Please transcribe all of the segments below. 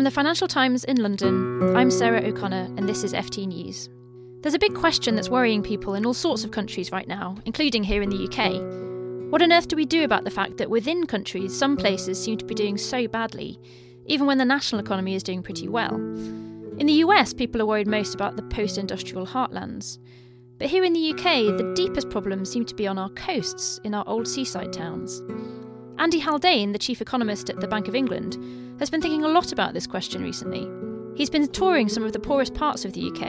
From the Financial Times in London, I'm Sarah O'Connor, and this is FT News. There's a big question that's worrying people in all sorts of countries right now, including here in the UK. What on earth do we do about the fact that within countries, some places seem to be doing so badly, even when the national economy is doing pretty well? In the US, people are worried most about the post industrial heartlands. But here in the UK, the deepest problems seem to be on our coasts, in our old seaside towns. Andy Haldane, the chief economist at the Bank of England, has been thinking a lot about this question recently. He's been touring some of the poorest parts of the UK,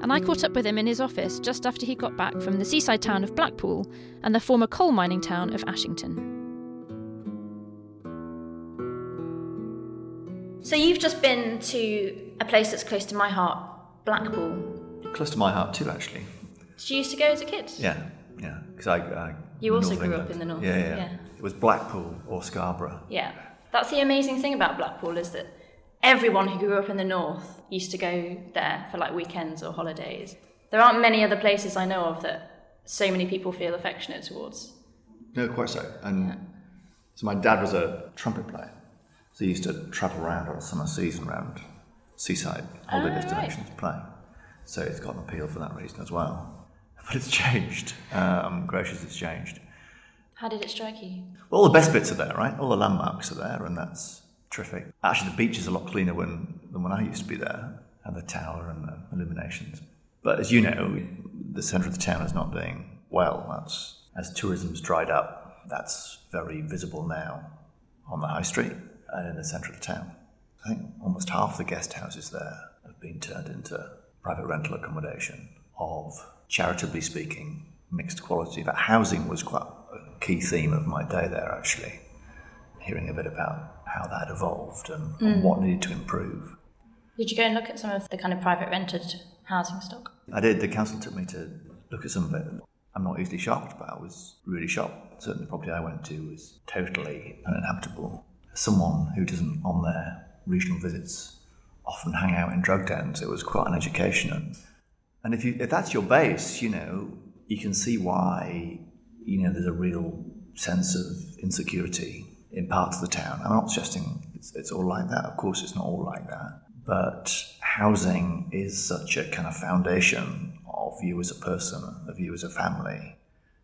and I caught up with him in his office just after he got back from the seaside town of Blackpool and the former coal mining town of Ashington. So you've just been to a place that's close to my heart, Blackpool. Close to my heart too, actually. Did you used to go as a kid? Yeah, yeah. Because I, I. You also Northern grew up in the north. Yeah, yeah, yeah. It was Blackpool or Scarborough. Yeah. That's the amazing thing about Blackpool is that everyone who grew up in the north used to go there for like weekends or holidays. There aren't many other places I know of that so many people feel affectionate towards. No, quite so. And so my dad was a trumpet player, so he used to travel around on a summer season around seaside holiday Oh, right. destinations playing. So it's got an appeal for that reason as well. But it's changed. Uh, I'm gracious, it's changed. How did it strike you? Well, all the best bits are there, right? All the landmarks are there, and that's terrific. Actually, the beach is a lot cleaner when, than when I used to be there, and the tower and the illuminations. But as you know, the centre of the town is not doing well. That's as tourism's dried up. That's very visible now on the high street and in the centre of the town. I think almost half the guest houses there have been turned into private rental accommodation of, charitably speaking, mixed quality. But housing was quite a key theme of my day there, actually. Hearing a bit about how that evolved and, and mm. what needed to improve. Did you go and look at some of the kind of private rented housing stock? I did. The council took me to look at some of it. I'm not easily shocked, but I was really shocked. Certainly, the property I went to was totally uninhabitable. Someone who doesn't, on their regional visits, often hang out in drug dens. It was quite an education. And, and if, you, if that's your base, you know, you can see why, you know, there's a real sense of insecurity in parts of the town. I'm not suggesting it's, it's all like that. Of course, it's not all like that. But housing is such a kind of foundation of you as a person, of you as a family.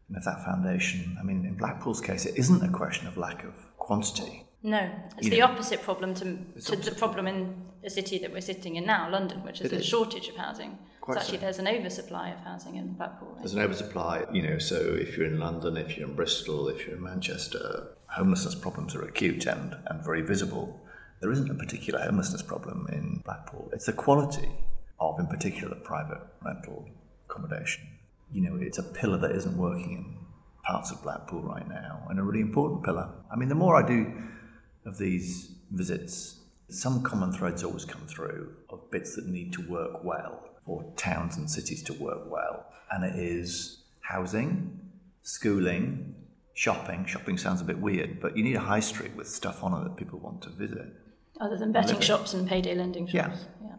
And if that foundation, I mean, in Blackpool's case, it isn't a question of lack of quantity. No, it's You the know, opposite problem to, to the opposite problem in the city that we're sitting in now, London, which is It the is. shortage of housing. Quite so actually, so. there's an oversupply of housing in Blackpool. Right? There's an oversupply, you know, so if you're in London, if you're in Bristol, if you're in Manchester, homelessness problems are acute and, and very visible. There isn't a particular homelessness problem in Blackpool. It's the quality of, in particular, private rental accommodation. You know, it's a pillar that isn't working in parts of Blackpool right now, and a really important pillar. I mean, the more I do of these visits, some common threads always come through bits that need to work well for towns and cities to work well. And it is housing, schooling, shopping. Shopping sounds a bit weird, but you need a high street with stuff on it that people want to visit. Other than betting shops and payday lending shops. Yeah. shops. Yeah.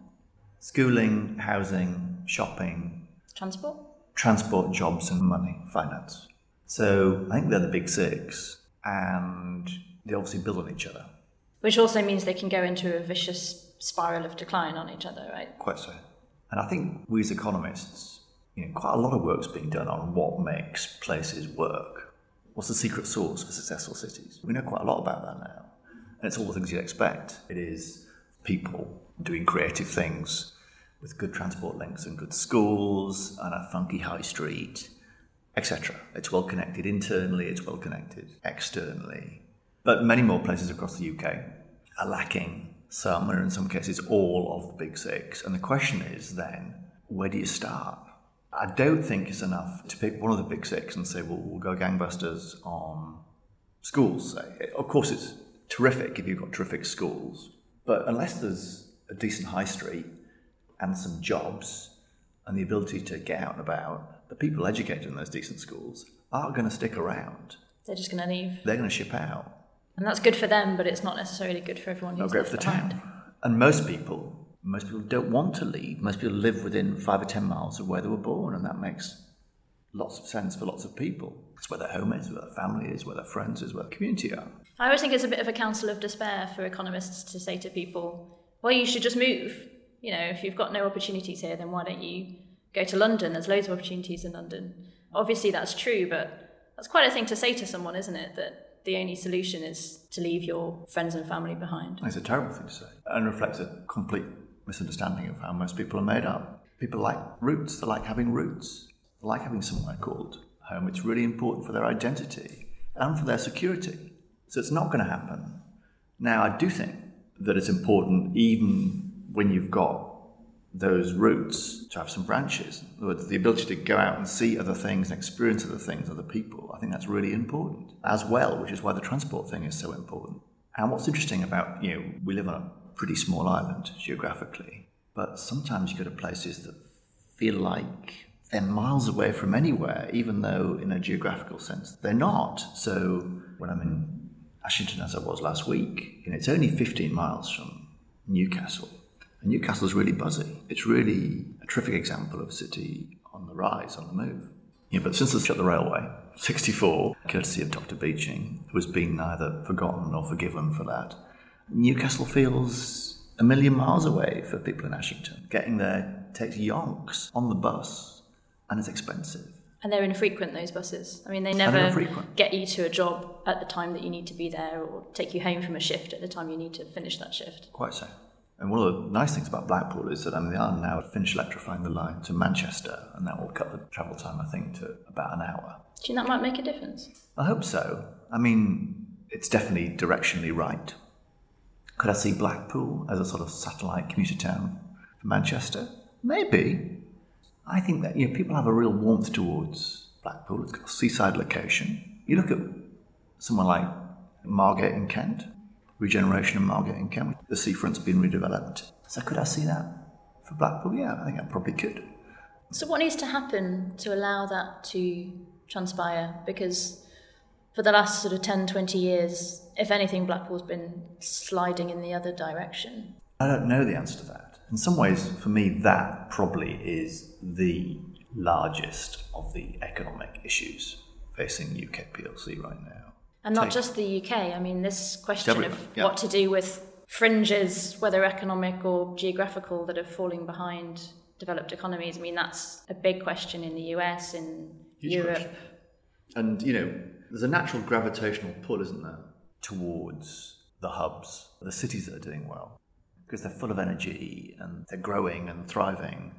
Schooling, housing, shopping, Transport? transport, jobs, and money, finance. So I think they're the big six, and they obviously build on each other. Which also means they can go into a vicious spiral of decline on each other, right? Quite so. And I think we as economists, you know, quite a lot of work's being done on what makes places work. What's the secret sauce for successful cities? We know quite a lot about that now. And it's all the things you'd expect. It is people doing creative things with good transport links and good schools and a funky high street, etc. It's well connected internally, it's well connected externally. But many more places across the UK are lacking some, or in some cases, all of the big six. And the question is then, where do you start? I don't think it's enough to pick one of the big six and say, well, we'll go gangbusters on schools. Say. Of course, it's terrific if you've got terrific schools, but unless there's a decent high street and some jobs and the ability to get out and about, the people educated in those decent schools aren't going to stick around. They're just going to leave. They're going to ship out. And that's good for them, but it's not necessarily good for everyone Not who's great left for the behind. town. And most people, most people don't want to leave. Most people live within five or ten miles of where they were born, and that makes lots of sense for lots of people. It's where their home is, where their family is, where their friends is, where their community are. I always think it's a bit of a counsel of despair for economists to say to people, well, you should just move. You know, if you've got no opportunities here, then why don't you go to London? There's loads of opportunities in London. Obviously, that's true, but that's quite a thing to say to someone, isn't it? That the only solution is to leave your friends and family behind. It's a terrible thing to say and reflects a complete misunderstanding of how most people are made up. People like roots, they like having roots, they like having somewhere called home. It's really important for their identity and for their security. So it's not going to happen. Now, I do think that it's important, even when you've got those roots, to have some branches. In other words, the ability to go out and see other things and experience other things, other people. I think that's really important as well, which is why the transport thing is so important. And what's interesting about, you know, we live on a pretty small island geographically, but sometimes you go to places that feel like they're miles away from anywhere, even though in a geographical sense they're not. So when I'm in Ashington, as I was last week, know, it's only 15 miles from Newcastle. And Newcastle's really buzzy. It's really a terrific example of a city on the rise, on the move. Yeah, but since they shut the railway, 64, courtesy of Dr. Beeching, who has been neither forgotten nor forgiven for that, Newcastle feels a million miles away for people in Ashington. Getting there takes yonks on the bus, and it's expensive. And they're infrequent, those buses. I mean, they never get you to a job at the time that you need to be there or take you home from a shift at the time you need to finish that shift. Quite so. And one of the nice things about Blackpool is that I mean, they are now finished electrifying the line to Manchester, and that will cut the travel time, I think, to about an hour. Do you think that might make a difference? I hope so. I mean, it's definitely directionally right. Could I see Blackpool as a sort of satellite commuter town for Manchester? Maybe. I think that you know people have a real warmth towards Blackpool. It's got a seaside location. You look at someone like Margate in Kent, regeneration of Margate in Kent. The seafront's been redeveloped. So could I see that for Blackpool? Yeah, I think I probably could. So, what needs to happen to allow that to transpire? Because for the last sort of 10, 20 years, if anything, Blackpool's been sliding in the other direction. I don't know the answer to that. In some ways, for me, that probably is the largest of the economic issues facing UK PLC right now. And not Take- just the UK. I mean, this question of yeah. what to do with fringes, whether economic or geographical, that are falling behind developed economies. I mean, that's a big question in the US, in Huge Europe. question. And, you know, there's a natural gravitational pull, isn't there, towards the hubs, the cities that are doing well, because they're full of energy and they're growing and thriving.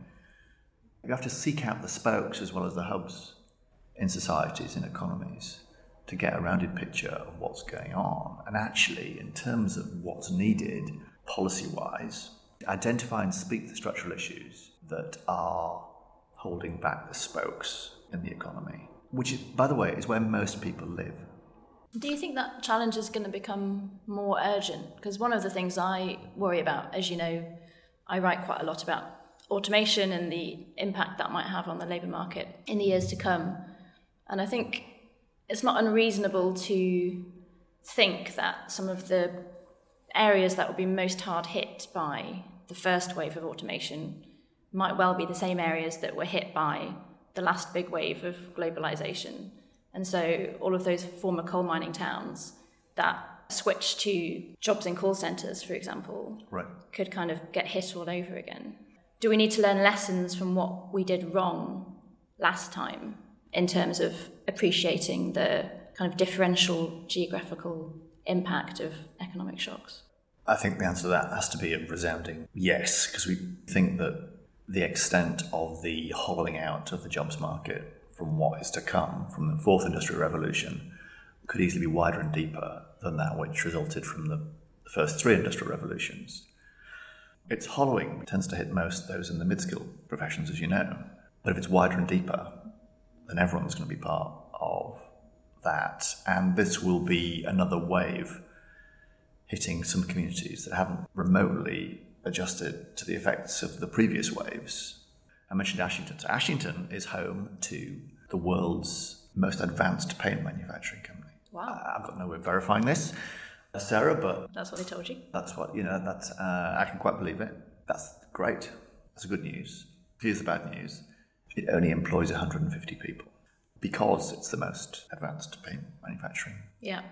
You have to seek out the spokes as well as the hubs in societies, in economies, to get a rounded picture of what's going on. And actually, in terms of what's needed policy wise, identify and speak the structural issues that are holding back the spokes in the economy, which, by the way, is where most people live. Do you think that challenge is going to become more urgent? Because one of the things I worry about, as you know, I write quite a lot about automation and the impact that might have on the labour market in the years to come. And I think it's not unreasonable to think that some of the areas that will be most hard hit by the first wave of automation might well be the same areas that were hit by the last big wave of globalization. And so all of those former coal mining towns that switched to jobs in call centers, for example, Right. could kind of get hit all over again. Do we need to learn lessons from what we did wrong last time in terms of appreciating the kind of differential geographical impact of economic shocks? I think the answer to that has to be a resounding yes, because we think that the extent of the hollowing out of the jobs market from what is to come from the fourth industrial revolution could easily be wider and deeper than that which resulted from the first three industrial revolutions. Its hollowing tends to hit most those in the mid skilled professions, as you know. But if it's wider and deeper, then everyone's going to be part of that. And this will be another wave hitting some communities that haven't remotely adjusted to the effects of the previous waves. I mentioned Ashington. So Ashington is home to the world's most advanced paint manufacturing company. Wow. I've got no way of verifying this, Sarah, but That's what they told you. that's what you know. That's uh, I can quite believe it. That's great. That's good news. Here's the bad news: it only employs 150 people because it's the most advanced paint manufacturing. Yeah.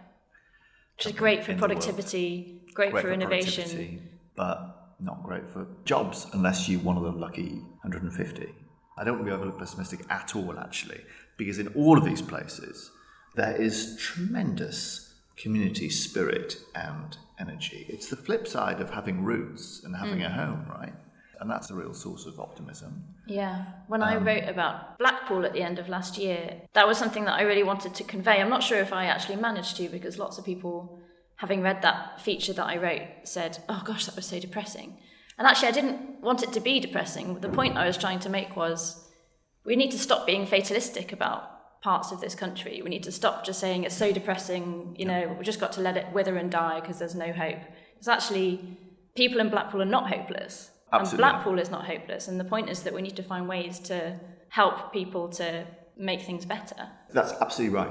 Which is great for in the world. productivity, great, Great for innovation. but not great for jobs unless you're one of the lucky 150. I don't want to be overly pessimistic at all, actually, because in all of these places, there is tremendous community spirit and energy. It's the flip side of having roots and having mm. a home, right? And that's a real source of optimism. Yeah. When um, I wrote about Blackpool at the end of last year, that was something that I really wanted to convey. I'm not sure if I actually managed to because lots of people, having read that feature that I wrote, said, oh gosh, that was so depressing. And actually, I didn't want it to be depressing. The point I was trying to make was we need to stop being fatalistic about parts of this country. We need to stop just saying it's so depressing, you know, we've just got to let it wither and die because there's no hope. Because actually, people in Blackpool are not hopeless. Absolutely. And Blackpool is not hopeless. And the point is that we need to find ways to help people to make things better. That's absolutely right.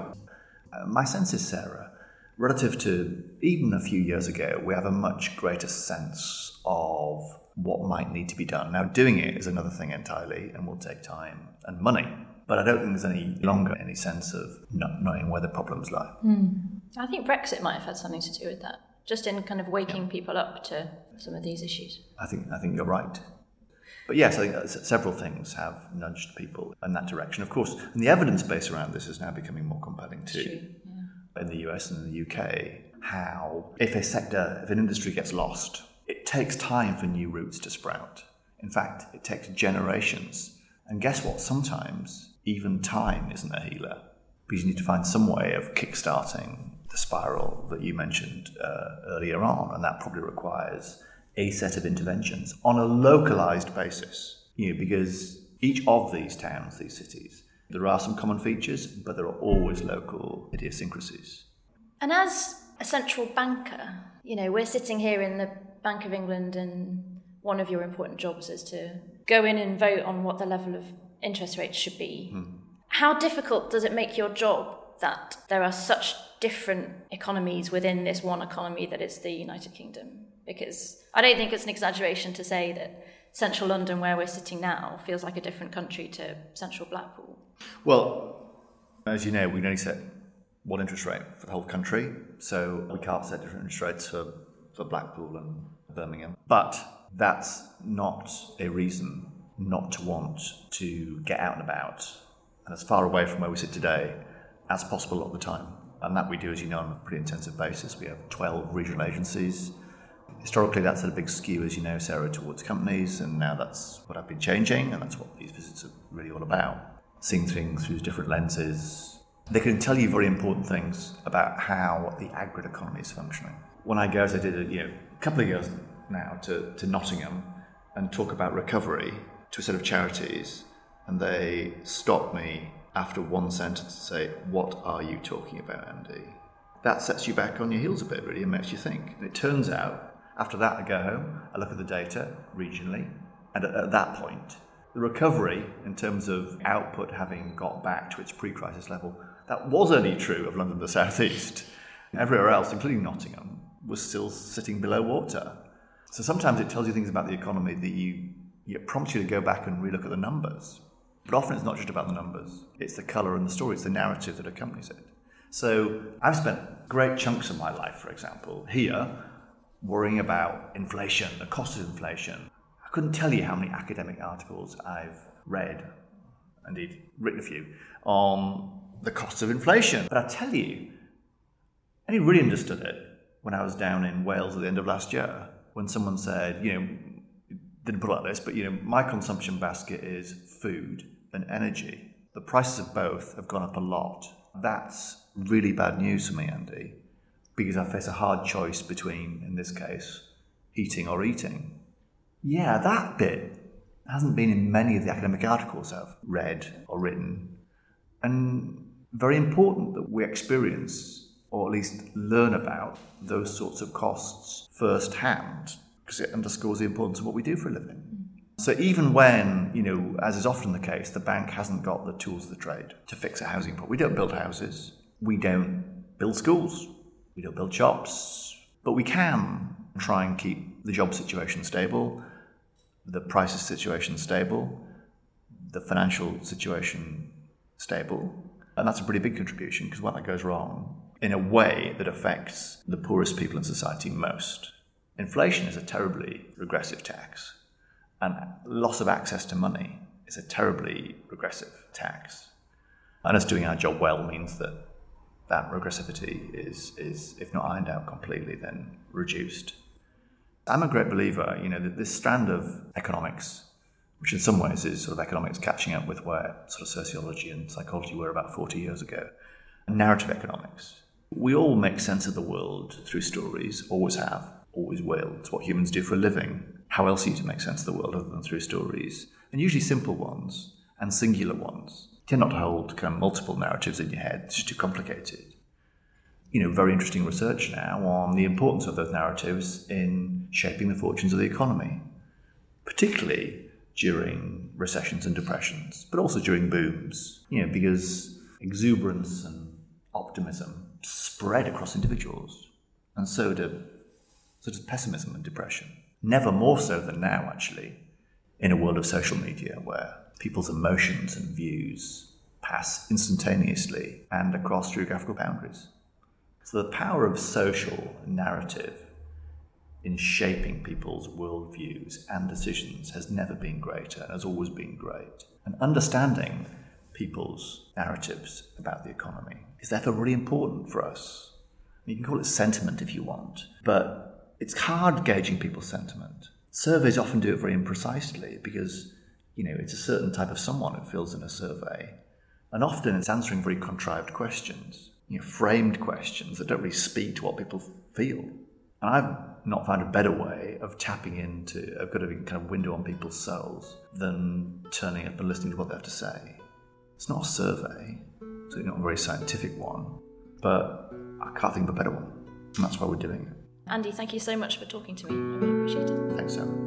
Uh, my sense is, Sarah, relative to even a few years ago, we have a much greater sense of what might need to be done. Now, doing it is another thing entirely and will take time and money. But I don't think there's any longer any sense of not knowing where the problems lie. Mm. I think Brexit might have had something to do with that, just in kind of waking yeah. people up to some of these issues. I think I think you're right. But yes, I uh, think several things have nudged people in that direction. Of course, and the evidence base around this is now becoming more compelling too. Yeah. In the US and in the UK, how if a sector, if an industry gets lost, it takes time for new roots to sprout. In fact, it takes generations. And guess what? Sometimes even time isn't a healer because you need to find some way of kickstarting the spiral that you mentioned uh, earlier on, and that probably requires a set of interventions on a localized basis. You know, because each of these towns, these cities, there are some common features, but there are always local idiosyncrasies. And as a central banker, you know, we're sitting here in the Bank of England, and one of your important jobs is to go in and vote on what the level of interest rates should be. Mm. How difficult does it make your job that there are such different economies within this one economy that is the United Kingdom? Because I don't think it's an exaggeration to say that central London, where we're sitting now, feels like a different country to central Blackpool. Well, as you know, we only set one interest rate for the whole country, so we can't set different interest rates for for Blackpool and Birmingham. But that's not a reason not to want to get out and about and as far away from where we sit today as possible a lot of the time. And that we do, as you know, on a pretty intensive basis. We have 12 regional agencies. Historically, that's had a big skew, as you know, Sarah, towards companies, and now that's what I've been changing, and that's what these visits are really all about. Seeing things through different lenses. They can tell you very important things about how the aggregate economy is functioning when I go, as I did a, you know, a couple of years now, to, to Nottingham and talk about recovery to a set of charities, and they stop me after one sentence to say, What are you talking about, Andy? That sets you back on your heels a bit, really, and makes you think. And it turns out, after that, I go home, I look at the data regionally, and at, at that point, the recovery in terms of output having got back to its pre crisis level, that was only true of London, the southeast. Everywhere else, including Nottingham, was still sitting below water. So sometimes it tells you things about the economy that you it prompts you to go back and relook at the numbers. But often it's not just about the numbers, it's the colour and the story, it's the narrative that accompanies it. So I've spent great chunks of my life, for example, here worrying about inflation, the cost of inflation. I couldn't tell you how many academic articles I've read, indeed written a few, on the cost of inflation. But I tell you, I only really understood it when I was down in Wales at the end of last year, when someone said, you know, didn't put it like this, but you know, my consumption basket is food and energy. The prices of both have gone up a lot. That's really bad news for me, Andy, because I face a hard choice between, in this case, heating or eating. Yeah, that bit hasn't been in many of the academic articles I've read or written. And very important that we experience or at least learn about those sorts of costs firsthand because it underscores the importance of what we do for a living. So even when, you know, as is often the case, the bank hasn't got the tools of the trade to fix a housing problem. We don't build houses. We don't build schools. We don't build shops. But we can try and keep the job situation stable, the prices situation stable, the financial situation stable. And that's a pretty big contribution because when that goes wrong, in a way that affects the poorest people in society most. Inflation is a terribly regressive tax, and loss of access to money is a terribly regressive tax. And us doing our job well means that that regressivity is, is if not ironed out completely, then reduced. I'm a great believer, you know, that this strand of economics, which in some ways is sort of economics catching up with where sort of sociology and psychology were about 40 years ago, narrative economics. We all make sense of the world through stories, always have always will. It's what humans do for a living. How else are you to make sense of the world other than through stories? And usually simple ones and singular ones. You tend not to hold kind of multiple narratives in your head, it's too complicated. You know, very interesting research now on the importance of those narratives in shaping the fortunes of the economy, particularly during recessions and depressions, but also during booms, you know, because exuberance and optimism spread across individuals. And so do such as pessimism and depression. Never more so than now, actually, in a world of social media where people's emotions and views pass instantaneously and across geographical boundaries. So the power of social narrative in shaping people's worldviews and decisions has never been greater and has always been great. And understanding people's narratives about the economy is therefore really important for us. You can call it sentiment if you want, but it's hard gauging people's sentiment. Surveys often do it very imprecisely because, you know, it's a certain type of someone who fills in a survey. And often it's answering very contrived questions, you know, framed questions that don't really speak to what people feel. And I've not found a better way of tapping into a kind of kind of window on people's souls than turning up and listening to what they have to say. It's not a survey, it's not a very scientific one, but I can't think of a better one. And that's why we're doing it. Andy, thank you so much for talking to me. I really appreciate it. Thanks, Sam.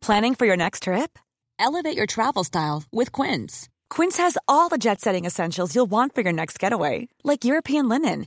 Planning for your next trip? Elevate your travel style with Quince. Quince has all the jet setting essentials you'll want for your next getaway, like European linen